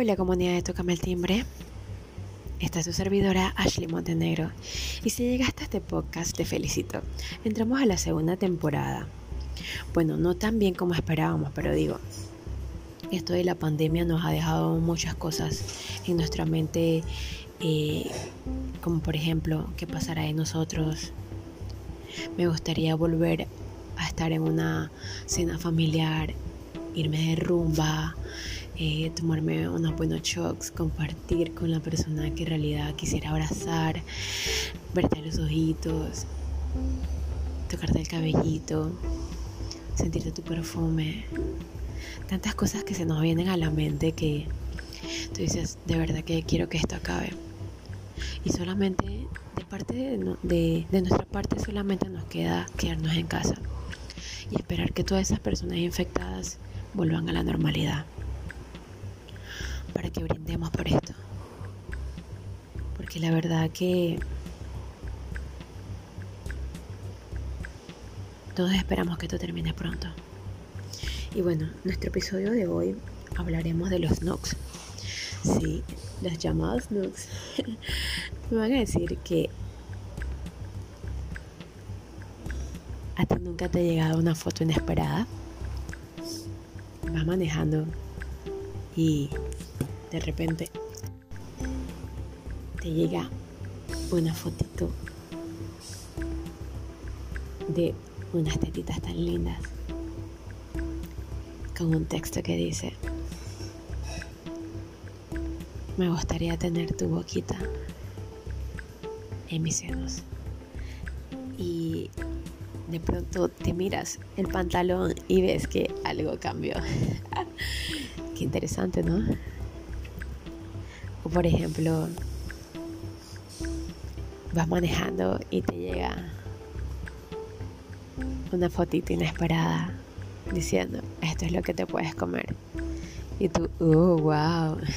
Hola comunidad de Tócame el Timbre. Esta es su servidora Ashley Montenegro. Y si llegaste a este podcast, te felicito. Entramos a la segunda temporada. Bueno, no tan bien como esperábamos, pero digo, esto de la pandemia nos ha dejado muchas cosas en nuestra mente, eh, como por ejemplo, ¿qué pasará de nosotros? Me gustaría volver a estar en una cena familiar, irme de rumba, eh, tomarme unos buenos shocks, compartir con la persona que en realidad quisiera abrazar, verte los ojitos, tocarte el cabellito, sentirte tu perfume. Tantas cosas que se nos vienen a la mente que tú dices, de verdad que quiero que esto acabe. Y solamente de parte de, de nuestra parte solamente nos queda quedarnos en casa y esperar que todas esas personas infectadas vuelvan a la normalidad para que brindemos por esto. Porque la verdad que todos esperamos que esto termine pronto. Y bueno, nuestro episodio de hoy hablaremos de los NOx. Sí, los llamados NOx. Me van a decir que a ti nunca te ha llegado una foto inesperada. Vas manejando y de repente te llega una fotito de unas tetitas tan lindas con un texto que dice me gustaría tener tu boquita en mis senos y de pronto te miras el pantalón y ves que algo cambió. Qué interesante no por ejemplo, vas manejando y te llega una fotito inesperada diciendo, esto es lo que te puedes comer. Y tú, oh, wow.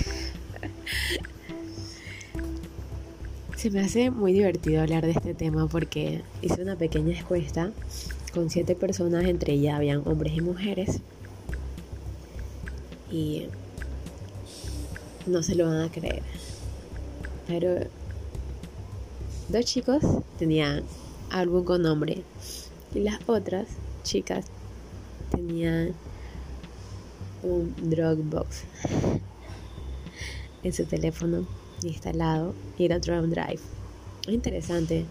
Se me hace muy divertido hablar de este tema porque hice una pequeña encuesta con siete personas, entre ellas habían hombres y mujeres. Y no se lo van a creer. Pero dos chicos tenían álbum con nombre y las otras chicas tenían un Dropbox en su teléfono instalado y era Drum Drive. Es interesante.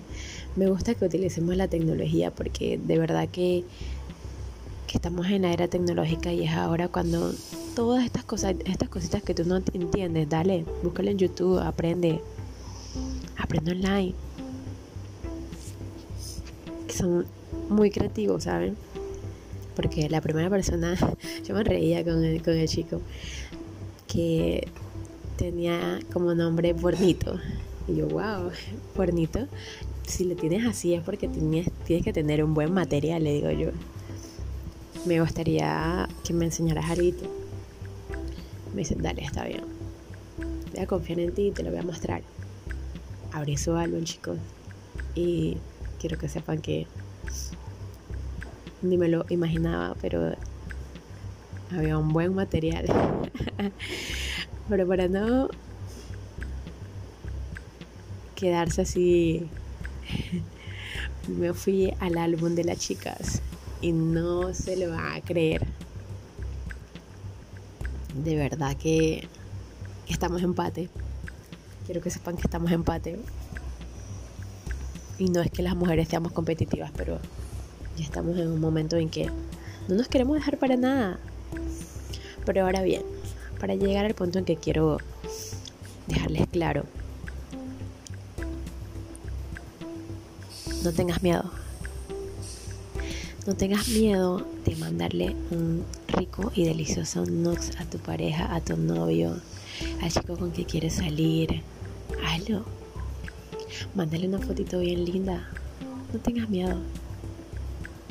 Me gusta que utilicemos la tecnología porque de verdad que, que estamos en la era tecnológica y es ahora cuando todas estas cosas, estas cositas que tú no entiendes, dale, búscalo en YouTube, aprende, aprende online. Son muy creativos, ¿saben? Porque la primera persona, yo me reía con el, con el chico, que tenía como nombre Bornito. Y yo, wow, Bornito. Si lo tienes así es porque tienes, tienes que tener un buen material, le digo yo. Me gustaría que me enseñaras algo me dice, dale, está bien. Voy a confiar en ti y te lo voy a mostrar. Abrí su álbum, chicos. Y quiero que sepan que ni me lo imaginaba, pero había un buen material. pero para no quedarse así, me fui al álbum de las chicas y no se lo van a creer de verdad que estamos empate. Quiero que sepan que estamos empate. Y no es que las mujeres seamos competitivas, pero ya estamos en un momento en que no nos queremos dejar para nada. Pero ahora bien, para llegar al punto en que quiero dejarles claro, no tengas miedo. No tengas miedo de mandarle un rico y delicioso nox a tu pareja, a tu novio, al chico con que quieres salir. Hazlo. Mándale una fotito bien linda. No tengas miedo.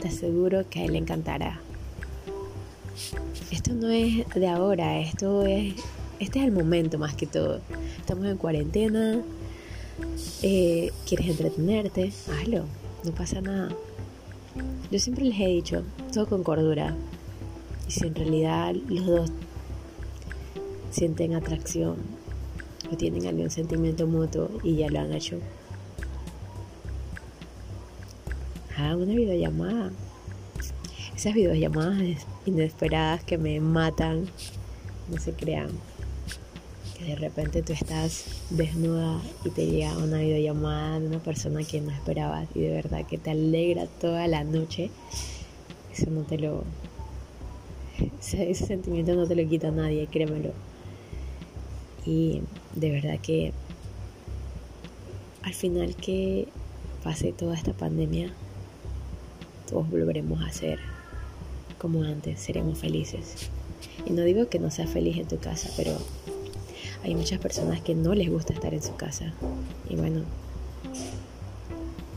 Te aseguro que a él le encantará. Esto no es de ahora, esto es. Este es el momento más que todo. Estamos en cuarentena. Eh, quieres entretenerte, hazlo. No pasa nada. Yo siempre les he dicho, todo con cordura. Y si en realidad los dos sienten atracción o tienen algún sentimiento mutuo y ya lo han hecho. Hagan una videollamada. Esas videollamadas inesperadas que me matan, no se crean. Que de repente tú estás desnuda y te llega una videollamada de una persona que no esperabas y de verdad que te alegra toda la noche. Eso no te lo. Ese, sentimiento no te lo quita nadie, créemelo. Y de verdad que al final que pase toda esta pandemia, todos volveremos a ser como antes, seremos felices. Y no digo que no seas feliz en tu casa, pero hay muchas personas que no les gusta estar en su casa. Y bueno,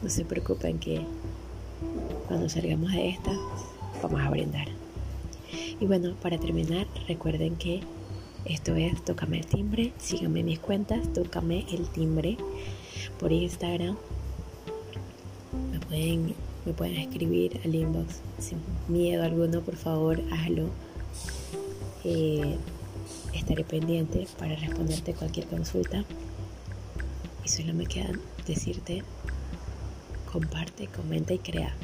no se preocupen que cuando salgamos de esta, vamos a brindar. Y bueno, para terminar, recuerden que esto es Tócame el Timbre. Síganme en mis cuentas, Tócame el Timbre por Instagram. Me pueden, me pueden escribir al inbox sin miedo alguno, por favor, hazlo. Eh, estaré pendiente para responderte cualquier consulta. Y solo me queda decirte, comparte, comenta y crea.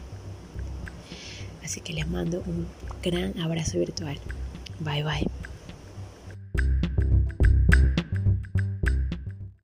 Así que les mando un gran abrazo virtual. Bye bye.